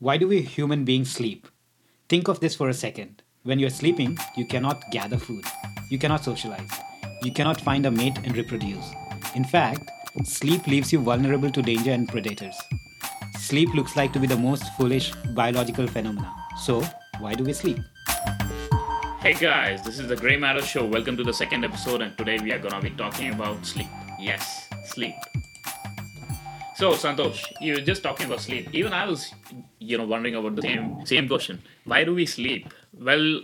Why do we human beings sleep? Think of this for a second. When you're sleeping, you cannot gather food, you cannot socialize, you cannot find a mate and reproduce. In fact, sleep leaves you vulnerable to danger and predators. Sleep looks like to be the most foolish biological phenomena. So, why do we sleep? Hey guys, this is the Grey Matter Show. Welcome to the second episode, and today we are gonna be talking about sleep. Yes, sleep. So Santosh, you were just talking about sleep. Even I was, you know, wondering about the same same question. Why do we sleep? Well,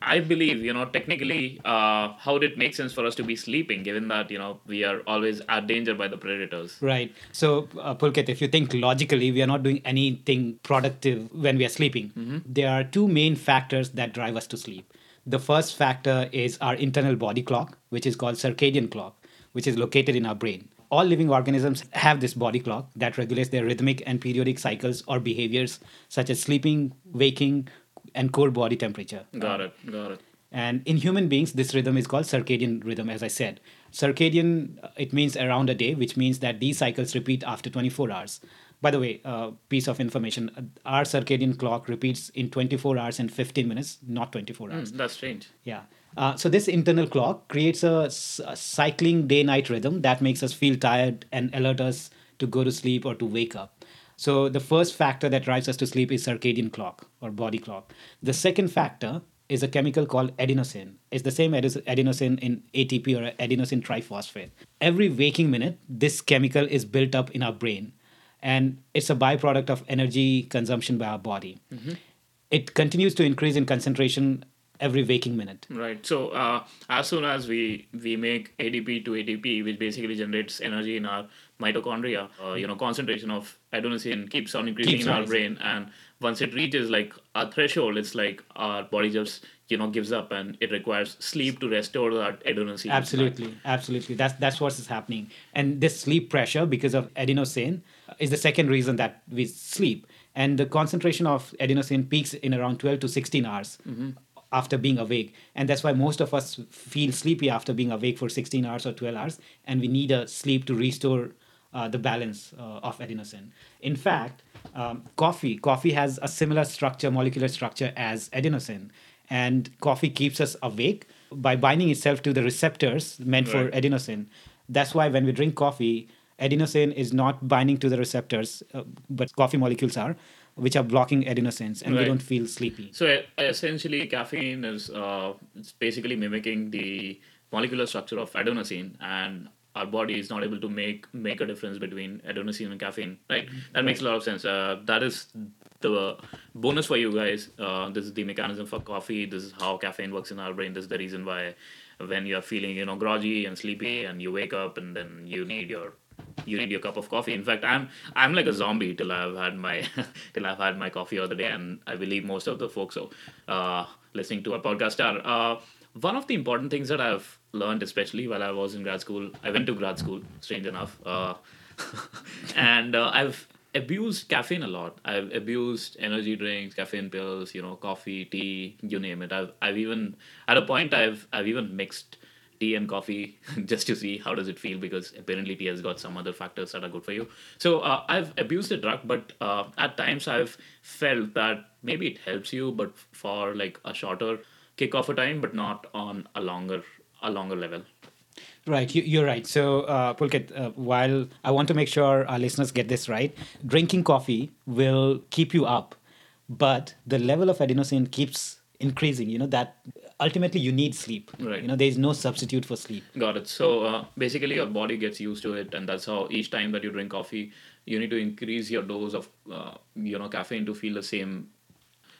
I believe, you know, technically, uh, how did it make sense for us to be sleeping, given that you know we are always at danger by the predators? Right. So, uh, Pulkit, if you think logically, we are not doing anything productive when we are sleeping. There are two main factors that drive us to sleep. The first factor is our internal body clock, which is called circadian clock, which is located in our brain. All living organisms have this body clock that regulates their rhythmic and periodic cycles or behaviors, such as sleeping, waking, and core body temperature. Got it. Got it. And in human beings, this rhythm is called circadian rhythm, as I said. Circadian, uh, it means around a day, which means that these cycles repeat after 24 hours. By the way, uh, piece of information uh, our circadian clock repeats in 24 hours and 15 minutes, not 24 hours. That's strange. Yeah. Uh, so this internal clock creates a cycling day-night rhythm that makes us feel tired and alert us to go to sleep or to wake up. So the first factor that drives us to sleep is circadian clock or body clock. The second factor is a chemical called adenosine. It's the same adenos- adenosine in ATP or adenosine triphosphate. Every waking minute, this chemical is built up in our brain, and it's a byproduct of energy consumption by our body. It continues to increase in concentration every waking minute. Right. So uh, as soon as we we make ADP to ATP, which basically generates energy in our mitochondria, uh, you know, concentration of adenosine keeps on increasing Keeps in our brain, and once it reaches like a threshold, it's like our body just you know gives up, and it requires sleep to restore that adenosine. Absolutely, absolutely. That's that's what is happening. And this sleep pressure, because of adenosine, is the second reason that we sleep. And the concentration of adenosine peaks in around 12 to 16 hours after being awake. And that's why most of us feel sleepy after being awake for 16 hours or 12 hours. And we need a sleep to restore uh, the balance uh, of adenosine. In fact, um, coffee coffee has a similar structure, molecular structure as adenosine, and coffee keeps us awake by binding itself to the receptors meant for adenosine. That's why when we drink coffee, adenosine is not binding to the receptors, uh, but coffee molecules are, which are blocking adenosines, and we don't feel sleepy. So essentially, caffeine is uh, it's basically mimicking the molecular structure of adenosine, and our body is not able to make make a difference between adenosine and caffeine. Right? That makes a lot of sense. Uh, that is the bonus for you guys. Uh, this is the mechanism for coffee. This is how caffeine works in our brain. This is the reason why when you are feeling you know groggy and sleepy, and you wake up, and then you need your you need your cup of coffee. In fact, I'm I'm like a zombie till I've had my till I've had my coffee of the day, and I believe most of the folks so uh, listening to our podcast are. Uh, one of the important things that I've learned, especially while I was in grad school, I went to grad school, strange enough, uh, and uh, I've abused caffeine a lot. I've abused energy drinks, caffeine pills, you know, coffee, tea, you name it. I've I've even at a point I've I've even mixed tea and coffee just to see how does it feel because apparently tea has got some other factors that are good for you so uh, i've abused the drug but uh, at times i've felt that maybe it helps you but for like a shorter kick off a time but not on a longer a longer level Right, you, you're right. So, uh, Pulkit, uh, while I want to make sure our listeners get this right, drinking coffee will keep you up, but the level of adenosine keeps increasing. You know that ultimately you need sleep. Right. You know there is no substitute for sleep. got it so uh, basically your body gets used to it and that's how each time that you drink coffee you need to increase your dose of uh, you know caffeine to feel the same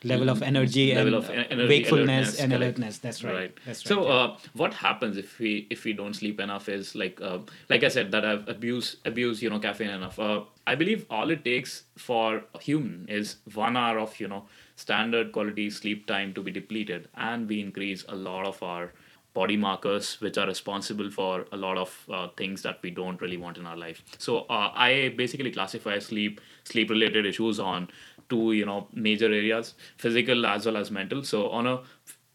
Level of energy level and of energy, wakefulness alertness, and alertness. That's right. That's right. so yeah. uh, what happens if we if we don't sleep enough is like uh, like i said that i've abused abused you know caffeine enough uh, i believe all it takes for a human is one hour of you know standard quality sleep time to be depleted and we increase a lot of our body markers which are responsible for a lot of uh, things that we don't really want in our life. So uh, i basically classify sleep sleep related issues on two you know major areas physical as well as mental. So on a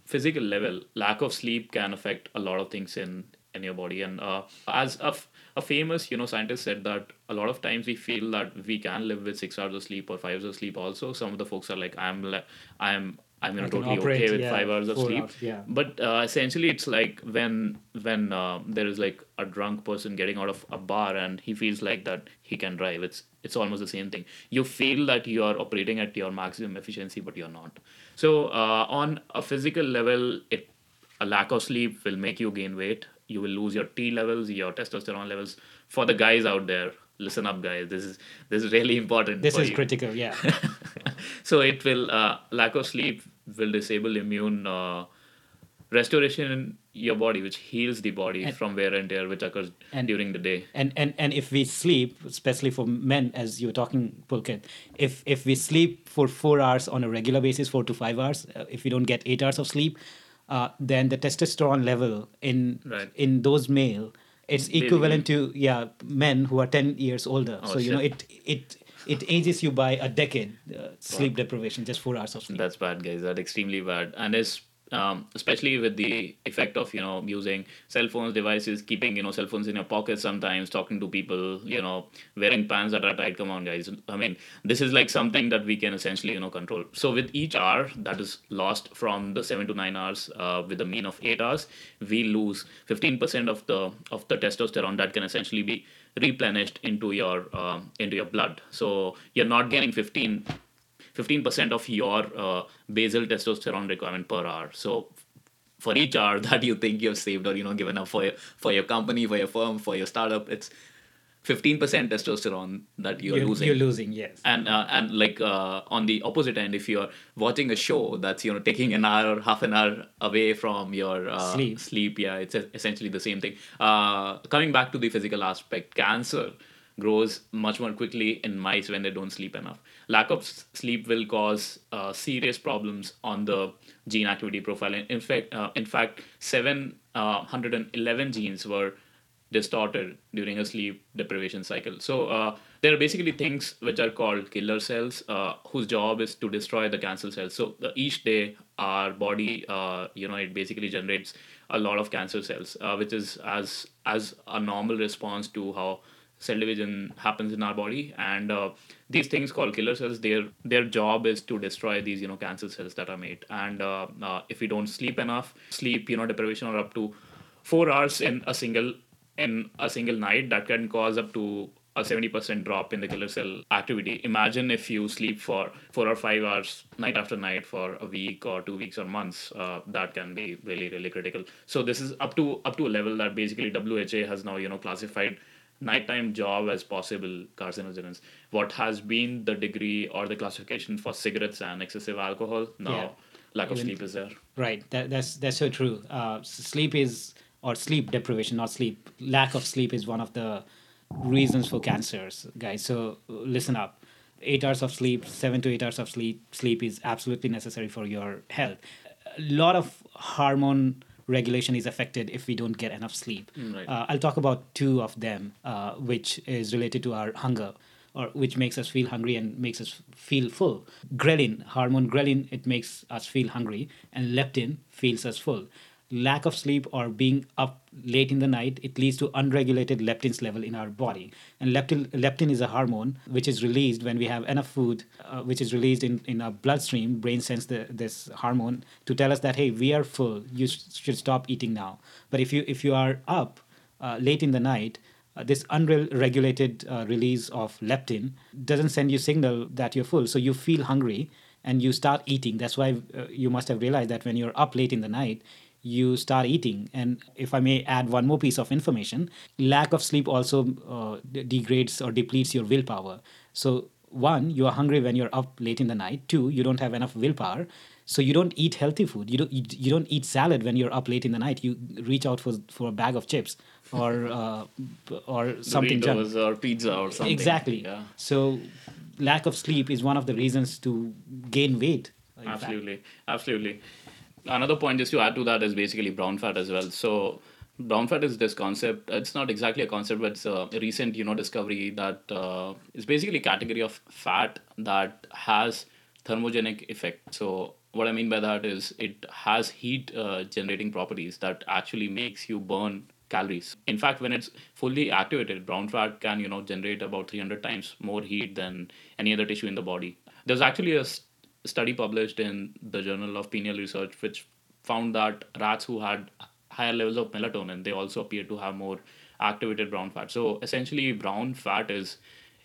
physical level lack of sleep can affect a lot of things in in your body. And uh, as a f- a famous you know scientist said that a lot of times we feel that we can live with six hours of sleep or five hours of sleep also. Some of the folks are like i'm le- i'm i'm you know, totally operate, okay with yeah, five hours of sleep. hours, yeah. but uh, essentially it's like when when uh, there is like a drunk person getting out of a bar and he feels like that he can drive it's it's almost the same thing. You feel that you are operating at your maximum efficiency but you're not. So uh, on a physical level it a lack of sleep will make you gain weight you will lose your t levels your testosterone levels for the guys out there listen up guys this is this is really important This is you. critical, yeah. so it will uh, lack of sleep will disable immune uh, restoration in your body which heals the body And- from wear and tear which occurs and- during the day and and and if we sleep especially for men as you were talking pulkit if if we sleep for four hours on a regular basis four to five hours uh, if we don't get eight hours of sleep uh, then the testosterone level in Right. in those male it's equivalent to yeah men who are 10 years older. Oh, so you know it it it ages you by a decade uh, sleep deprivation just four hours of sleep. That's bad, guys. That's extremely bad, and it's um, especially with the effect of you know using cell phones, devices, keeping you know cell phones in your pocket sometimes, talking to people, you know, wearing pants that are tight. Come on, guys. I mean, this is like something that we can essentially you know control. So with each hour that is lost from the seven to nine hours, uh, with a mean of eight hours, we lose fifteen percent of the of the testosterone that can essentially be replenished into your um, into your blood. So you're not getting fifteen 15% of your uh, basal testosterone requirement per hour. So for each hour that you think you've saved or you know given up for your, for your company, for your firm, for your startup, it's 15% testosterone that you're, you're, losing. you're losing yes and uh, and like uh, on the opposite end, if you're watching a show that's you know taking an hour, or half an hour away from your uh, Sleep. sleep, yeah, it's essentially the same thing. Uh, coming back to the physical aspect, cancer grows much more quickly in mice when they don't sleep enough. Lack of sleep will cause uh, serious problems on the gene activity profile. In fact, uh, in fact, seven uh, genes were distorted during a sleep deprivation cycle. So uh, there are basically things which are called killer cells, uh, whose job is to destroy the cancer cells. So uh, each day, our body, uh, you know, it basically generates a lot of cancer cells, uh, which is as as a normal response to how cell division happens in our body and uh, these things called killer cells their their job is to destroy these you know cancer cells that are made. And uh, uh, if we don't sleep enough sleep you know deprivation or up to four hours in a single in a single night that can cause up to a 70% drop in the killer cell activity. Imagine if you sleep for four or five hours night after night for a week or two weeks or months uh, that can be really really critical. So this is up to up to a level that basically wha has now you know classified nighttime job as possible carcinogens what has been the degree or the classification for cigarettes and excessive alcohol now Yeah. lack of Even- sleep is there Right. That, that's that's so true. Uh, sleep is or sleep deprivation, not sleep. Lack of sleep is one of the reasons for cancers, guys. So listen up. Eight hours of sleep, seven to eight hours of sleep, sleep is absolutely necessary for your health. A lot of hormone regulation is affected if we don't get enough sleep. right. Uh, I'll talk about two of them, uh, which is related to our hunger or which makes us feel hungry and makes us feel full. Ghrelin, hormone ghrelin, it makes us feel hungry, and leptin feels us full. Lack of sleep or being up late in the night, it leads to unregulated leptin's level in our body. And leptin, leptin is a hormone which is released when we have enough food, uh, which is released in, in our bloodstream. Brain sends the, this hormone to tell us that, hey, we are full. You sh- should stop eating now. But if you if you are up uh, late in the night, uh, this unregulated uh, release of leptin doesn't send you signal that you're full so you feel hungry and you start eating that's why uh, you must have realized that when you're up late in the night you start eating. And if i may add one more piece of information lack of sleep also uh, de- degrades or depletes your willpower. So one you are hungry when you're up late in the night. Two you don't have enough willpower. So you don't eat healthy food. You don't you, you don't eat salad when you're up late in the night. You reach out for for a bag of chips or uh, or something junk. Or pizza or something. Exactly. Yeah. So lack of sleep is one of the reasons to gain weight absolutely. Absolutely another point just to add to that is basically brown fat as well so brown fat is this concept it's not exactly a concept but it's a recent you know discovery that uh, is basically a category of fat that has thermogenic effect so what i mean by that is it has heat uh, generating properties that actually makes you burn calories. In fact, when it's fully activated, brown fat can you know generate about 300 times more heat than any other tissue in the body. There's actually a study published in the Journal of Pineal Research which found that rats who had higher levels of melatonin they also appear to have more activated brown fat. So essentially, brown fat is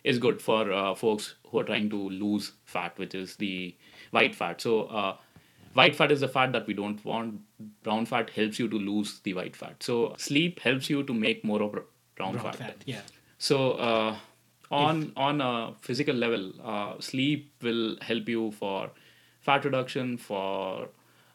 is good for uh, folks who are trying to lose fat, which is the white fat. So uh, white fat is the fat that we don't want. Brown fat helps you to lose the white fat. So sleep helps you to make more of brown, brown fat. fat. Yeah. So uh, on if, on a physical level, uh, sleep will help you for fat reduction, for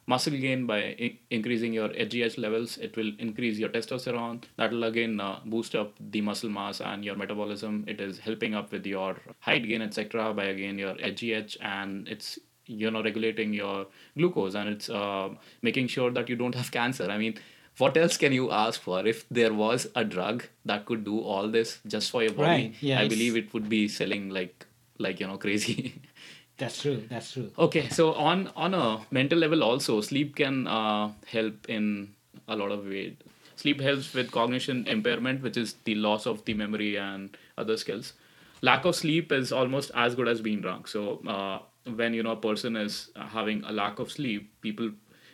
muscle gain by I- increasing your HGH levels. It will increase your testosterone. That will again uh, boost up the muscle mass and your metabolism. It is helping up with your height gain, etc. By again your HGH, and it's you know regulating your glucose and it's uh, making sure that you don't have cancer. I mean. What else can you ask for if there was a drug that could do all this just for your body? Right. Yeah, I believe it would be selling like like you know crazy. That's true. That's true. Okay, so on on a mental level also, sleep can uh, help in a lot of ways. Sleep helps with cognition impairment, which is the loss of the memory and other skills. Lack of sleep is almost as good as being drunk. So uh, when you know a person is having a lack of sleep, people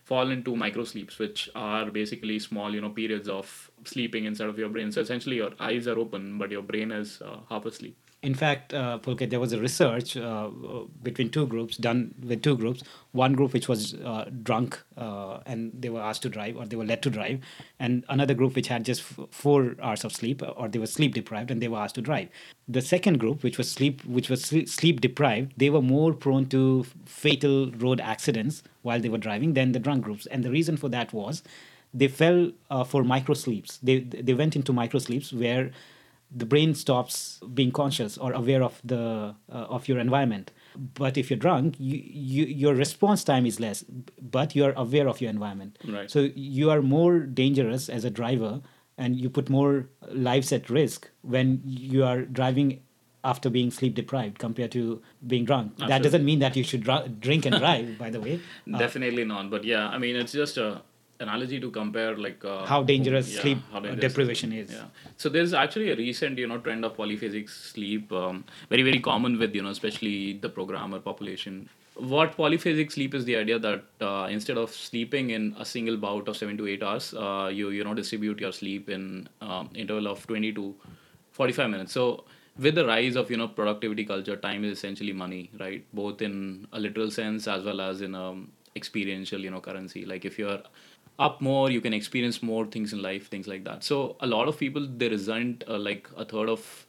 fall into micro sleeps, which are basically small you know periods of sleeping inside of your brain. So essentially, your eyes are open, but your brain is uh, half asleep in fact, uh, Pulkit, there was a research uh, between two groups done with two groups. One group which was uh, drunk uh, and they were asked to drive or they were led to drive, and another group which had just f- four hours of sleep or they were sleep deprived and they were asked to drive. The second group, which was sleep, which was sleep deprived, they were more prone to fatal road accidents while they were driving than the drunk groups, and the reason for that was they fell uh, for micro sleeps. They they went into micro sleeps where the brain stops being conscious or aware of the uh, of your environment. But if you're drunk you, you, your response time is less but you're aware of your environment. Right. so you are more dangerous as a driver and you put more lives at risk when you are driving after being sleep deprived compared to being drunk. Absolutely. that doesn't mean that you should dr- drink and drive by the way. Definitely uh, not. But yeah i mean it's just a analogy to compare like uh, how dangerous yeah, sleep how dangerous deprivation is. yeah. So there's actually a recent you know trend of polyphasic sleep um, very very common with you know especially the programmer population. What polyphasic sleep is the idea that uh, instead of sleeping in a single bout of 7 to 8 hours uh, you you know distribute your sleep in um, interval of 20 to 45 minutes. So with the rise of you know productivity culture time is essentially money right? Both in a literal sense as well as in a um, experiential you know currency. Like if you're up more you can experience more things in life things like that. So a lot of people they resent uh, like a third of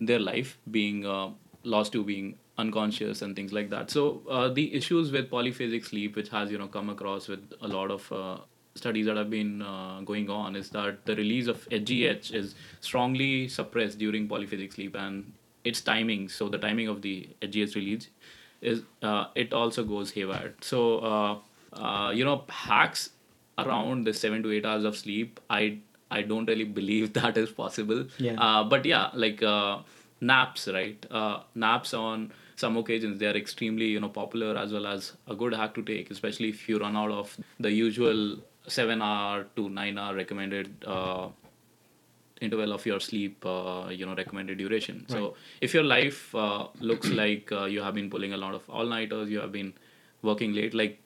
their life being uh, lost to being unconscious and things like that. So uh, the issues with polyphasic sleep which has you know come across with a lot of uh, studies that have been uh, going on is that the release of HGH is strongly suppressed during polyphasic sleep and its timing so the timing of the HGH release is uh, it also goes haywire. So you know hacks around the seven to eight hours of sleep, I I don't really believe that is possible. Yeah. Uh, but yeah, like uh, naps, right? Uh, naps on some occasions they are extremely you know popular as well as a good hack to take, especially if you run out of the usual seven hour to nine hour recommended uh, interval of your sleep uh, you know recommended duration right. so if your life uh, looks like uh, you have been pulling a lot of all nighters you have been working late like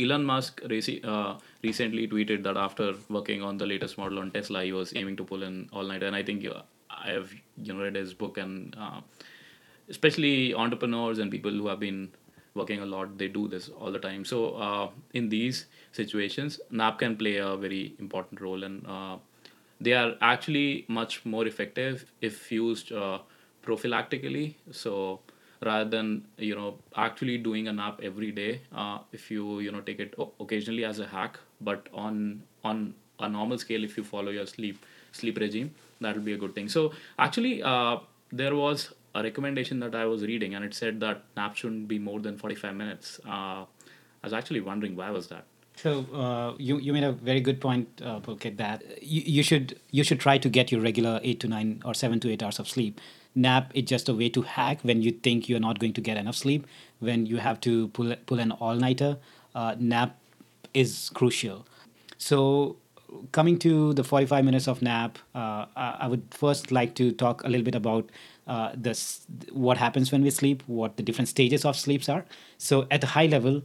Elon Musk uh, recently tweeted that after working on the latest model on Tesla, he was aiming to pull in all night. And I think uh, I have you know read his book, and uh, especially entrepreneurs and people who have been working a lot, they do this all the time. So uh, in these situations, nap can play a very important role, and uh, they are actually much more effective if used uh, prophylactically. So rather than you know actually doing a nap every day uh, if you you know take it occasionally as a hack but on on a normal scale if you follow your sleep sleep regime that will be a good thing. So actually uh, there was a recommendation that i was reading and it said that nap shouldn't be more than 45 minutes. Uh, i was actually wondering why was that? So uh, you you made a very good point, uh, Pulkit, that you, you should you should try to get your regular eight to nine or seven to eight hours of sleep nap is just a way to hack when you think you're not going to get enough sleep when you have to pull pull an all-nighter uh, nap is crucial so coming to the 45 minutes of nap, uh, I I would first like to talk a little bit about uh, this, what happens when we sleep, what the different stages of sleeps are. So, at a high level,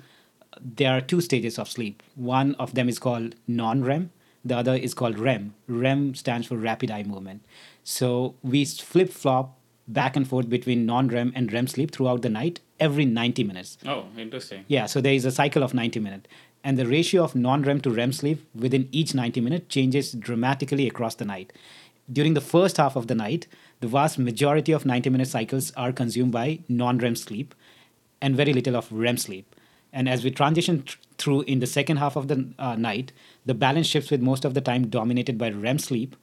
there are two stages of sleep. One of them is called non REM, the other is called REM. REM stands for rapid eye movement. So, we flip flop back and forth between non REM and REM sleep throughout the night every 90 minutes. Oh, interesting. Yeah, so there is a cycle of 90 minutes. And the ratio of non REM to REM sleep within each 90 minutes changes dramatically across the night. During the first half of the night, the vast majority of 90 minute cycles are consumed by non REM sleep and very little of REM sleep. And as we transition th- through in the second half of the uh, night, the balance shifts with most of the time dominated by REM sleep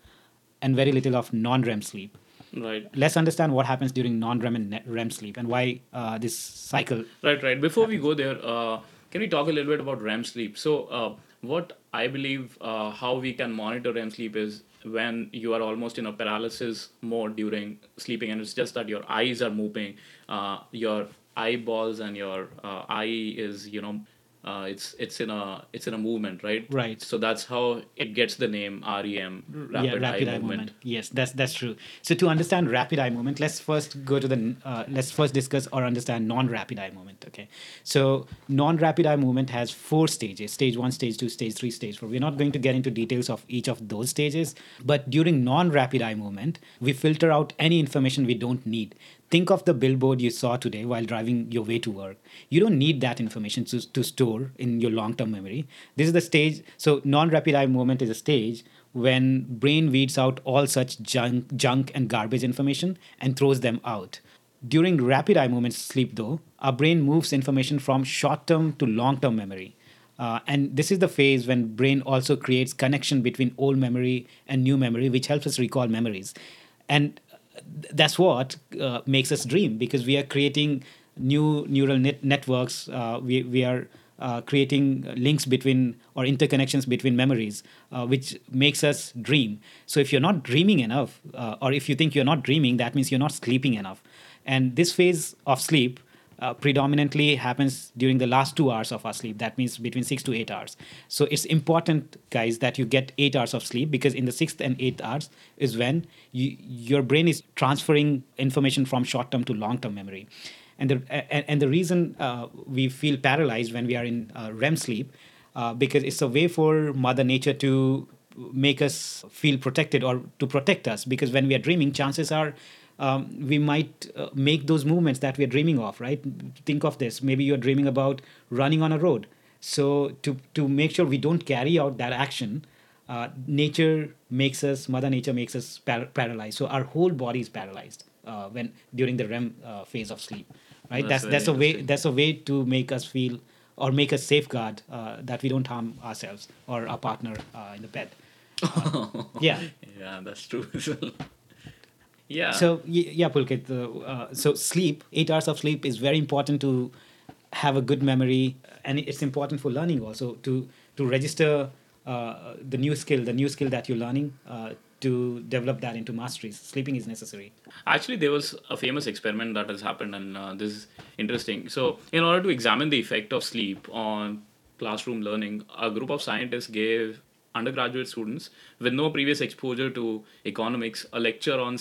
and very little of non REM sleep. Right. Let's understand what happens during non REM and REM sleep and why uh, this cycle. Right, right. Before we go there, uh, can we talk a little bit about REM sleep? So, uh, what I believe uh, how we can monitor REM sleep is when you are almost in a paralysis mode during sleeping, and it's just that your eyes are moving, uh, your eyeballs and your uh, eye is, you know, uh, it's it's in a it's in a movement, right? Right. So that's how it gets the name REM, rapid, yeah, rapid eye, eye, movement. movement. Yes, that's that's true. So to understand rapid eye movement, let's first go to the uh, let's first discuss or understand non-rapid eye movement. Okay, so non-rapid eye movement has four stages: stage one, stage two, stage three, stage four. We're not going to get into details of each of those stages, but during non-rapid eye movement, we filter out any information we don't need think of the billboard you saw today while driving your way to work. You don't need that information to, to store in your long term memory. This is the stage. So, non rapid eye movement is a stage when brain weeds out all such junk, junk and garbage information and throws them out. During rapid eye movement sleep, though, our brain moves information from short term to long term memory. Uh, and this is the phase when brain also creates connection between old memory and new memory, which helps us recall memories. And that's what uh, makes us dream because we are creating new neural net- networks. Uh, we, we are uh, creating links between or interconnections between memories, uh, which makes us dream. So if you're not dreaming enough, uh, or if you think you're not dreaming, that means you're not sleeping enough. And this phase of sleep uh, predominantly happens during the last two hours of our sleep. That means between six to eight hours. So it's important, guys, that you get eight hours of sleep because in the sixth and eighth hours is when you, your brain is transferring information from short term to long term memory. And the, and, and the reason uh, we feel paralyzed when we are in uh, REM sleep, uh, because it's a way for Mother Nature to make us feel protected or to protect us. Because when we are dreaming, chances are um, we might uh, make those movements that we're dreaming of, right? Think of this. Maybe you're dreaming about running on a road. So to to make sure we don't carry out that action, uh, nature makes us, Mother Nature makes us par- paralyzed. So our whole body is paralyzed uh, when during the REM uh, phase of sleep, right? That's That's that's, a way that's a way to make us feel or make us safeguard uh, that we don't harm ourselves or our partner uh, in the bed. yeah. Yeah, that's true. Yeah. So yeah, Pulkit. Uh, uh, so sleep, eight hours of sleep is very important to have a good memory, and it's important for learning also to to register uh, the new skill, the new skill that you're learning. Uh, to develop that into mastery, sleeping is necessary. Actually, there was a famous experiment that has happened, and uh, this is interesting. So, in order to examine the effect of sleep on classroom learning, a group of scientists gave undergraduate students with no previous exposure to economics a lecture on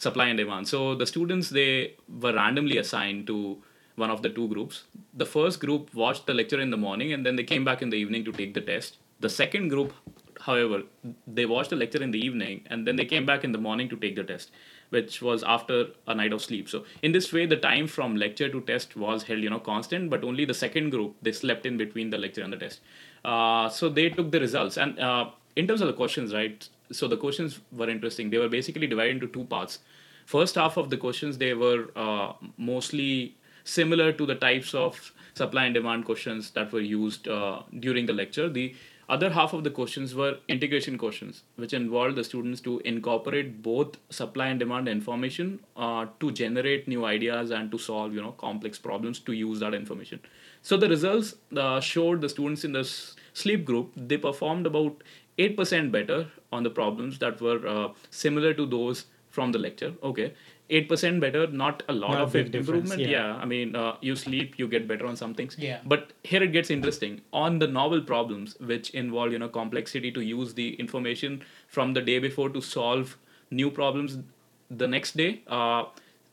supply and demand. So, the students they were randomly assigned to one of the two groups. The first group watched the lecture in the morning, and then they came back in the evening to take the test. The second group however they watched the lecture in the evening and then they came back in the morning to take the test which was after a night of sleep so in this way the time from lecture to test was held you know constant but only the second group they slept in between the lecture and the test uh, so they took the results and uh, in terms of the questions right so the questions were interesting. They were basically divided into two parts. First half of the questions they were uh, mostly similar to the types of supply and demand questions that were used uh, during the lecture. The other half of the questions were integration questions which involved the students to incorporate both supply and demand information uh, to generate new ideas and to solve you know complex problems to use that information. So the results uh, showed the students in the sleep group they performed about 8% better on the problems that were uh, similar to those from the lecture okay eight percent better, not a lot Not of it improvement. yeah. Yeah. I mean, uh, you sleep, you get better on some things. Yeah. But here it gets interesting on the novel problems, which involve you know complexity to use the information from the day before to solve new problems the next day. Uh,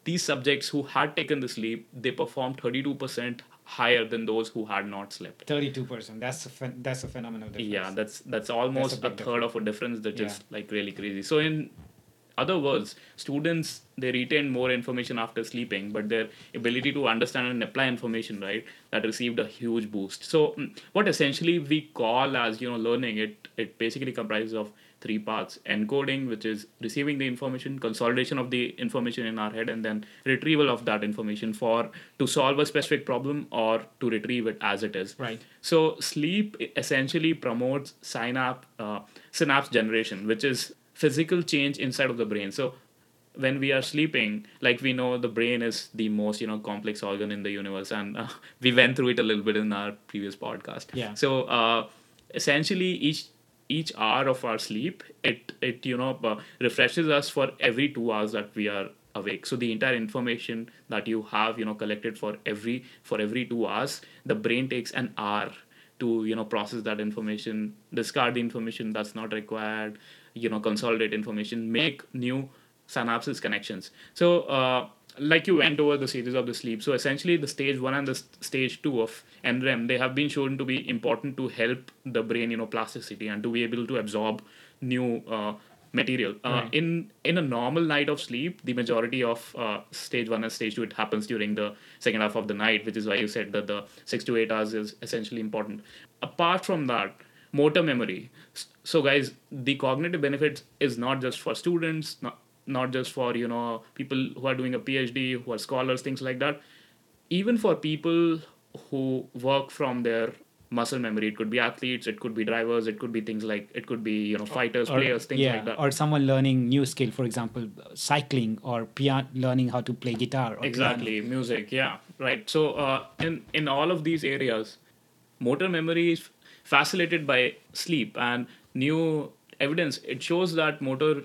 these subjects who had taken the sleep, they performed thirty two percent higher than those who had not slept. Thirty-two percent. That's a that's a phenomenal difference. Yeah, that's that's almost a, big third of a difference that is Yeah. like really crazy. So in other words, students they retain more information after sleeping, but their ability to understand and apply information, right, that received a huge boost. So mm, what essentially we call as you know learning, it it basically comprises of three parts: encoding, which is receiving the information, consolidation of the information in our head, and then retrieval of that information for to solve a specific problem or to retrieve it as it is. Right. So sleep essentially promotes synapse uh, synapse generation, which is physical change inside of the brain. So when we are sleeping, like we know, the brain is the most you know complex organ in the universe, and uh, we went through it a little bit in our previous podcast. Yeah. So uh, essentially, each each hour of our sleep, it it you know uh, refreshes us for every two hours that we are awake. So the entire information that you have you know collected for every for every two hours the brain takes an hour to you know process that information discard the information that's not required you know consolidate information make new synapses connections. So uh, like you went over the stages of the sleep. So essentially the stage one and the stage two of nrem they have been shown to be important to help the brain you know plasticity and to be able to absorb new uh, material. Uh, Right. in in a normal night of sleep the majority of uh, stage one and stage two it happens during the second half of the night which is why you said that the six to eight hours is essentially important. Apart from that motor memory. So guys the cognitive benefits is not just for students not, not just for you know people who are doing a phd who are scholars things like that even for people who work from their muscle memory it could be athletes it could be drivers it could be things like it could be you know fighters Or- players things yeah, like that or someone learning new skill, for example, cycling or piano, learning how to play guitar. Or piano. exactly music yeah right so uh, in in all of these areas motor memory is facilitated by sleep and new evidence it shows that motor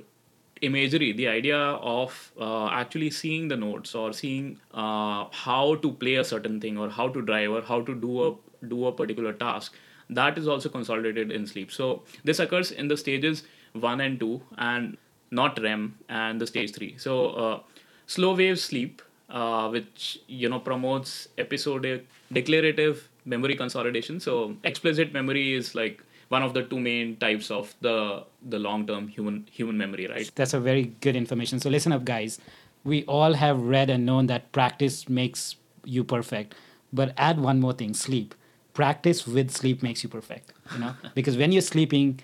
imagery the idea of uh, actually seeing the notes or seeing uh, how to play a certain thing or how to drive or how to do a do a particular task that is also consolidated in sleep. So this occurs in the stages 1 and 2 and not rem and the stage 3 so uh, slow wave sleep uh, which you know promotes episodic declarative memory consolidation. So explicit memory is like one of the two main types of the the long term human human memory right That's a very good information. So listen up, guys. We all have read and known that practice makes you perfect. But add one more thing: sleep. Practice with sleep makes you perfect. You know, because when you're sleeping,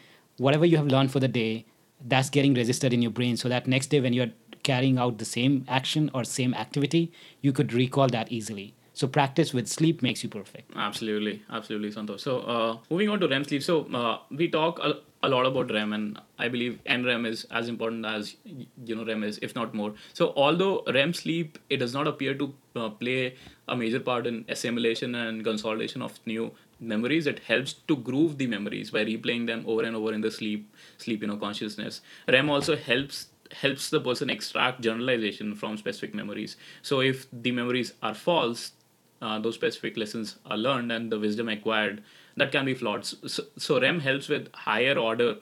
whatever you have learned for the day, that's getting registered in your brain. So that next day, when you're carrying out the same action or same activity, you could recall that easily. So practice with sleep makes you perfect. Absolutely, absolutely, Santosh. So, uh, moving on to REM sleep. So, uh, we talk a, a lot about REM, and I believe NREM is as important as you know REM is, if not more. So, although REM sleep it does not appear to uh, play a major part in assimilation and consolidation of new memories, it helps to groove the memories by replaying them over and over in the sleep sleep you know consciousness. REM also helps helps the person extract generalization from specific memories. So, if the memories are false, uh, those specific lessons are learned and the wisdom acquired that can be flawed so, so rem helps with higher order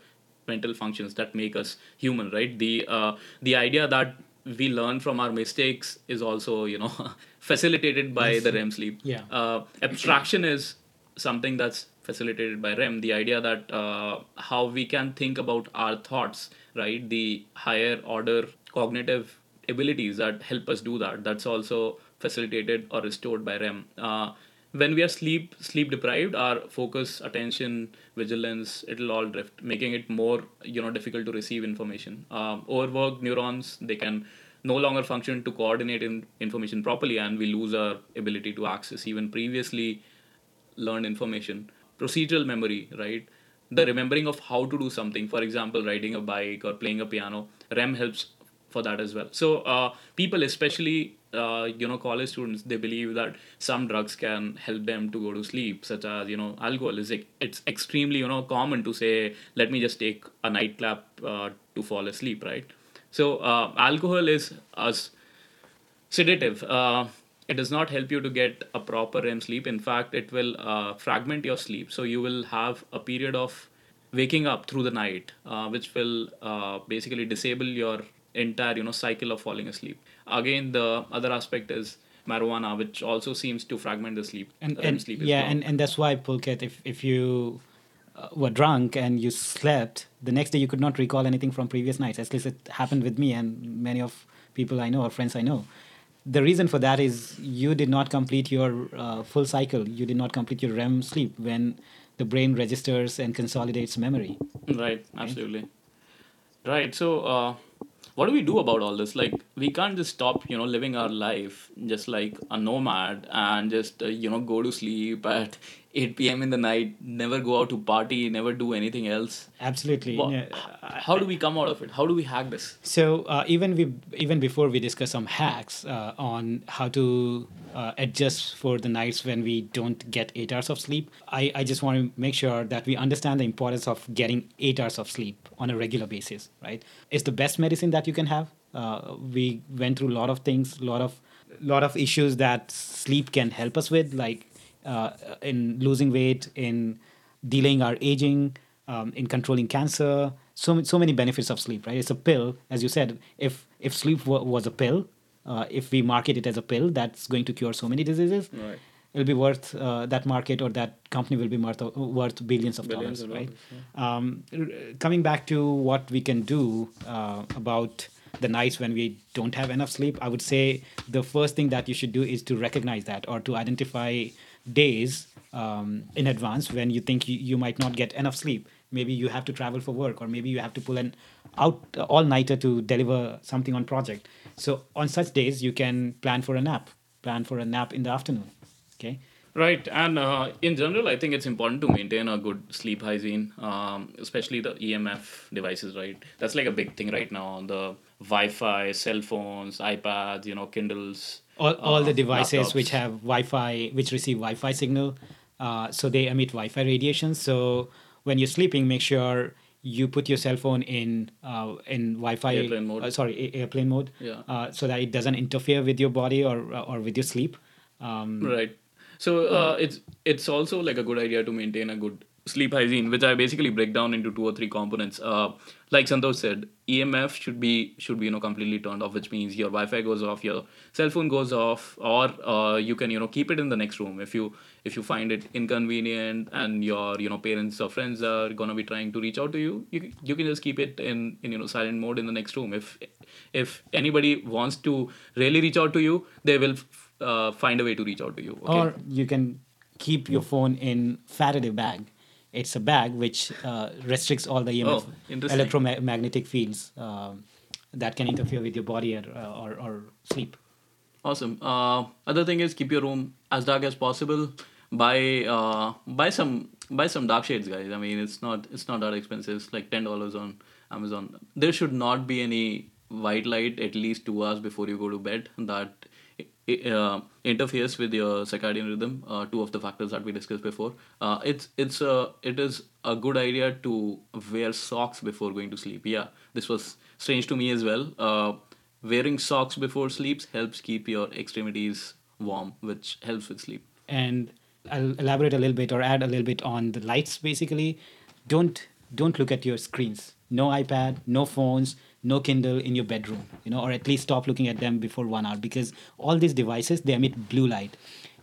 mental functions that make us human right the uh, the idea that we learn from our mistakes is also you know facilitated by the rem sleep Yeah. uh, abstraction is something that's facilitated by REM. The idea that uh, how we can think about our thoughts, right? The higher order cognitive abilities that help us do that. That's also facilitated or restored by REM. Uh, when we are sleep sleep deprived, our focus, attention, vigilance, it'll all drift, making it more you know difficult to receive information. Um, overworked neurons they can no longer function to coordinate in information properly, and we lose our ability to access even previously learned information procedural memory right the remembering of how to do something for example riding a bike or playing a piano rem helps for that as well so uh, people especially uh, you know college students they believe that some drugs can help them to go to sleep such as you know alcohol is it's extremely you know common to say let me just take a nightcap uh, to fall asleep right so uh, alcohol is as sedative. Uh, it does not help you to get a proper REM sleep. In fact, it will uh, fragment your sleep. So you will have a period of waking up through the night, which will basically disable your entire you know cycle of falling asleep. Again, the other aspect is marijuana, which also seems to fragment the sleep. and, and sleep yeah and, and that's why pulkit if, if you uh, were drunk and you slept the next day you could not recall anything from previous nights at least it happened with me and many of people i know or friends i know the reason for that is you did not complete your uh, full cycle you did not complete your rem sleep when the brain registers and consolidates memory Right, absolutely. Right. So, uh, what do we do about all this? Like, we can't just stop, you know, living our life just like a nomad and just, uh, you know, go to sleep at 8 p.m. in the night, never go out to party, never do anything else. absolutely Yeah. How do we come out of it? How do we hack this? So uh, even we even before we discuss some hacks uh, on how to uh, adjust for the nights when we don't get eight hours of sleep, I, I just want to make sure that we understand the importance of getting eight hours of sleep on a regular basis. Right, it's the best medicine that you can have. Uh, we went through a lot of things, a lot of lot of issues that sleep can help us with, like uh, in losing weight, in delaying our aging, um, in controlling cancer. So so many benefits of sleep, right? It's a pill, as you said. If if sleep wa- was a pill, uh, if we market it as a pill, that's going to cure so many diseases. Right. It'll be worth uh, that market or that company will be worth worth billions of Billions dollars, of right? dollars, Um, r- coming back to what we can do uh, about the nights when we don't have enough sleep, I would say the first thing that you should do is to recognize that or to identify days um, in advance when you think you, you might not get enough sleep. Maybe you have to travel for work, or maybe you have to pull an out all nighter to deliver something on project. So on such days, you can plan for a nap. Plan for a nap in the afternoon. Okay. Right, and uh, in general, I think it's important to maintain a good sleep hygiene, um, especially the EMF devices. Right, that's like a big thing right now. The Wi-Fi, cell phones, iPads, you know, Kindles. all, all uh, the devices which have Wi-Fi, which receive Wi-Fi signal, uh, so they emit Wi-Fi radiation. So when you're sleeping, make sure you put your cell phone in uh, in Wi-Fi. Airplane mode. Uh, sorry, airplane mode. Yeah. Uh, so that it doesn't interfere with your body or or with your sleep. Um, Right. So uh, it's it's also like a good idea to maintain a good sleep hygiene, which I basically break down into two or three components. Uh, like Santosh said, EMF should be should be you know completely turned off, which means your Wi-Fi goes off, your cell phone goes off, or uh, you can you know keep it in the next room if you if you find it inconvenient and your you know parents or friends are gonna be trying to reach out to you, you you can just keep it in in you know silent mode in the next room. If if anybody wants to really reach out to you, they will uh, find a way to reach out to you. Okay? Or you can keep your phone in Faraday bag. It's a bag which uh, restricts all the EMF Oh, electromagnetic fields um, that can interfere with your body or, uh, or, or sleep. Awesome. Uh, other thing is keep your room as dark as possible. Buy uh, buy some buy some dark shades, guys. I mean, it's not it's not that expensive. It's like ten dollars on Amazon. There should not be any white light at least two hours before you go to bed. That uh, interferes with your circadian rhythm. Uh, two of the factors that we discussed before. Uh, it's it's a it is a good idea to wear socks before going to sleep. Yeah, this was strange to me as well. Uh, wearing socks before sleeps helps keep your extremities warm, which helps with sleep. and I'll elaborate a little bit or add a little bit on the lights. Basically, don't don't look at your screens. No iPad, no phones, no Kindle in your bedroom. You know, or at least stop looking at them before one hour because all these devices they emit blue light,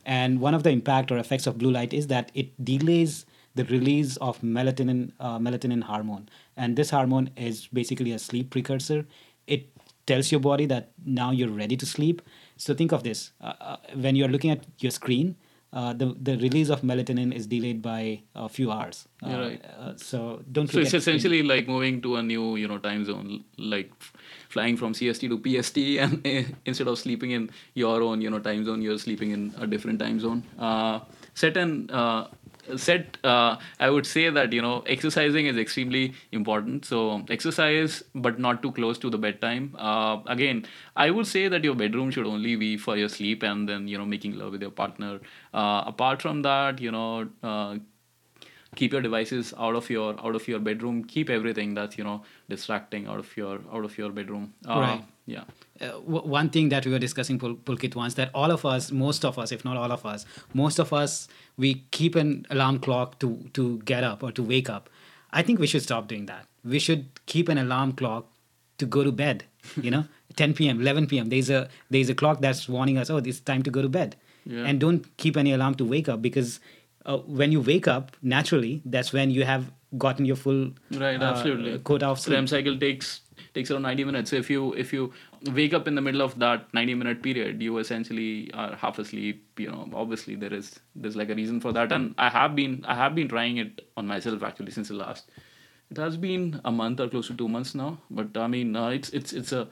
and one of the impact or effects of blue light is that it delays the release of melatonin uh, melatonin hormone, and this hormone is basically a sleep precursor. It tells your body that now you're ready to sleep. So think of this: uh, uh, when you're looking at your screen, uh, the the release of melatonin is delayed by a few hours. Uh, right. Uh, so don't. So it's essentially like moving to a new, you know, time zone, like f- flying from CST to PST, and instead of sleeping in your own, you know, time zone, you're sleeping in a different time zone. Uh, set an uh, set. Uh, I would say that you know, exercising is extremely important. So exercise, but not too close to the bedtime. Uh, again, I would say that your bedroom should only be for your sleep, and then you know, making love with your partner. Uh, apart from that, you know. Keep your devices out of your out of your bedroom. Keep everything that's you know distracting out of your out of your bedroom. Uh, Right. yeah. Uh, w- one thing that we were discussing Pul- pulkit once that all of us most of us if not all of us most of us we keep an alarm clock to to get up or to wake up. I think we should stop doing that. We should keep an alarm clock to go to bed you know? 10 p.m 11 p.m there's a there's a clock that's warning us oh it's time to go to bed. Yeah. and don't keep any alarm to wake up because uh, when you wake up naturally that's when you have gotten your full right uh, absolutely. quota of sleep. REM cycle takes takes around 90 minutes. So if you if you wake up in the middle of that 90 minute period you essentially are half asleep you know obviously there is there's like a reason for that. And i have been i have been trying it on myself actually since the last it has been a month or close to two months now. But i mean uh, it's it's it's a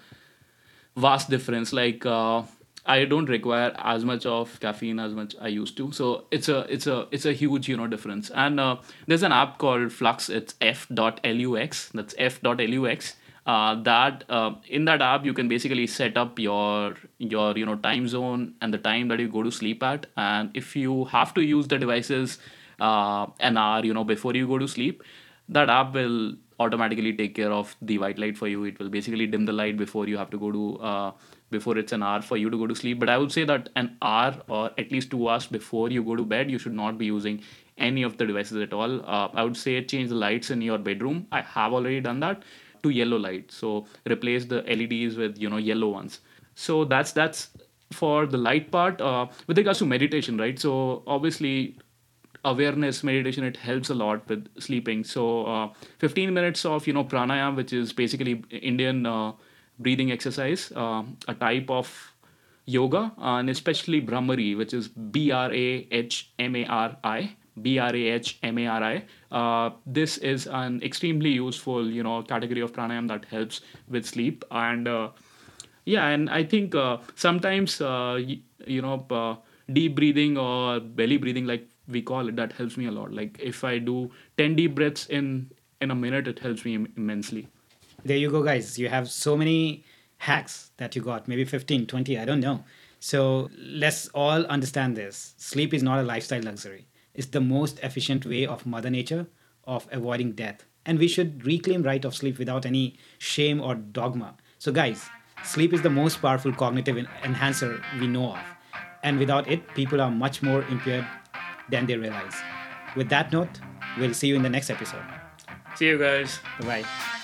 vast difference. Like uh, i don't require as much of caffeine as much i used to. So it's a it's a it's a huge you know difference. And uh, there's an app called flux. It's f.lux that's f.lux uh, that uh, in that app you can basically set up your your you know time zone and the time that you go to sleep at. And if you have to use the devices uh, an hour you know before you go to sleep that app will automatically take care of the white light for you. It will basically dim the light before you have to go to uh, before it's an hour for you to go to sleep. But i would say that an hour or at least two hours before you go to bed you should not be using any of the devices at all. Uh, i would say change the lights in your bedroom. I have already done that to yellow light. So replace the leds with you know yellow ones. So that's that's for the light part. Uh, with regards to meditation right? So obviously awareness meditation it helps a lot with sleeping. So uh, 15 minutes of you know pranayam which is basically indian uh, breathing exercise uh, a type of yoga uh, and especially brahmari which is b r a h m a r i b r a h m a r i. Uh, this is an extremely useful you know category of pranayam that helps with sleep. And uh, yeah and i think uh, sometimes uh, y- you know deep breathing or belly breathing like we call it that helps me a lot. Like if i do 10 deep breaths in in a minute it helps me im- immensely there you go guys. You have so many hacks that you got maybe 15 20 i don't know. So let's all understand this. Sleep is not a lifestyle luxury. It's the most efficient way of mother nature of avoiding death. And we should reclaim right of sleep without any shame or dogma. So guys sleep is the most powerful cognitive enhancer we know of. And without it people are much more impaired than they realize. With that note we'll see you in the next episode. See you guys. Bye bye